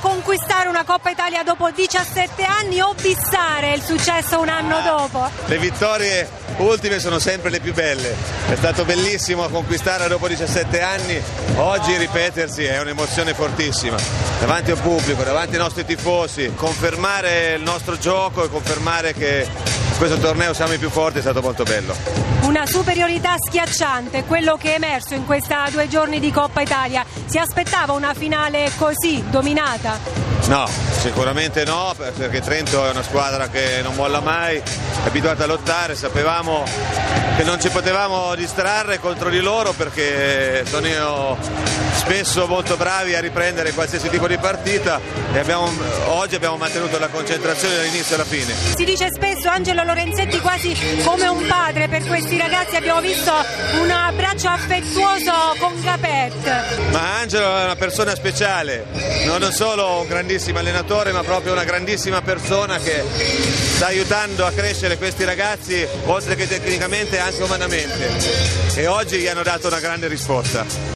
Conquistare una Coppa Italia dopo 17 anni o bissare il successo un anno dopo? Le vittorie ultime sono sempre le più belle. È stato bellissimo conquistare dopo 17 anni, oggi ripetersi è un'emozione fortissima. Davanti al pubblico, davanti ai nostri tifosi, confermare il nostro gioco e confermare che questo torneo siamo i più forti è stato molto bello. Una superiorità schiacciante, quello che è emerso in questi due giorni di Coppa Italia. Si aspettava una finale così dominata? No, sicuramente no, perché Trento è una squadra che non molla mai, è abituata a lottare, sapevamo che non ci potevamo distrarre contro di loro perché sono spesso molto bravi a riprendere qualsiasi tipo di partita e abbiamo, oggi abbiamo mantenuto la concentrazione dall'inizio alla fine. Si dice spesso Angelo Lorenzetti quasi come un padre per questi ragazzi, abbiamo visto un abbraccio affettuoso con Capet. Ma Angelo è una persona speciale, non solo un grandissimo allenatore ma proprio una grandissima persona che sta aiutando a crescere questi ragazzi oltre che tecnicamente anche umanamente e oggi gli hanno dato una grande risposta.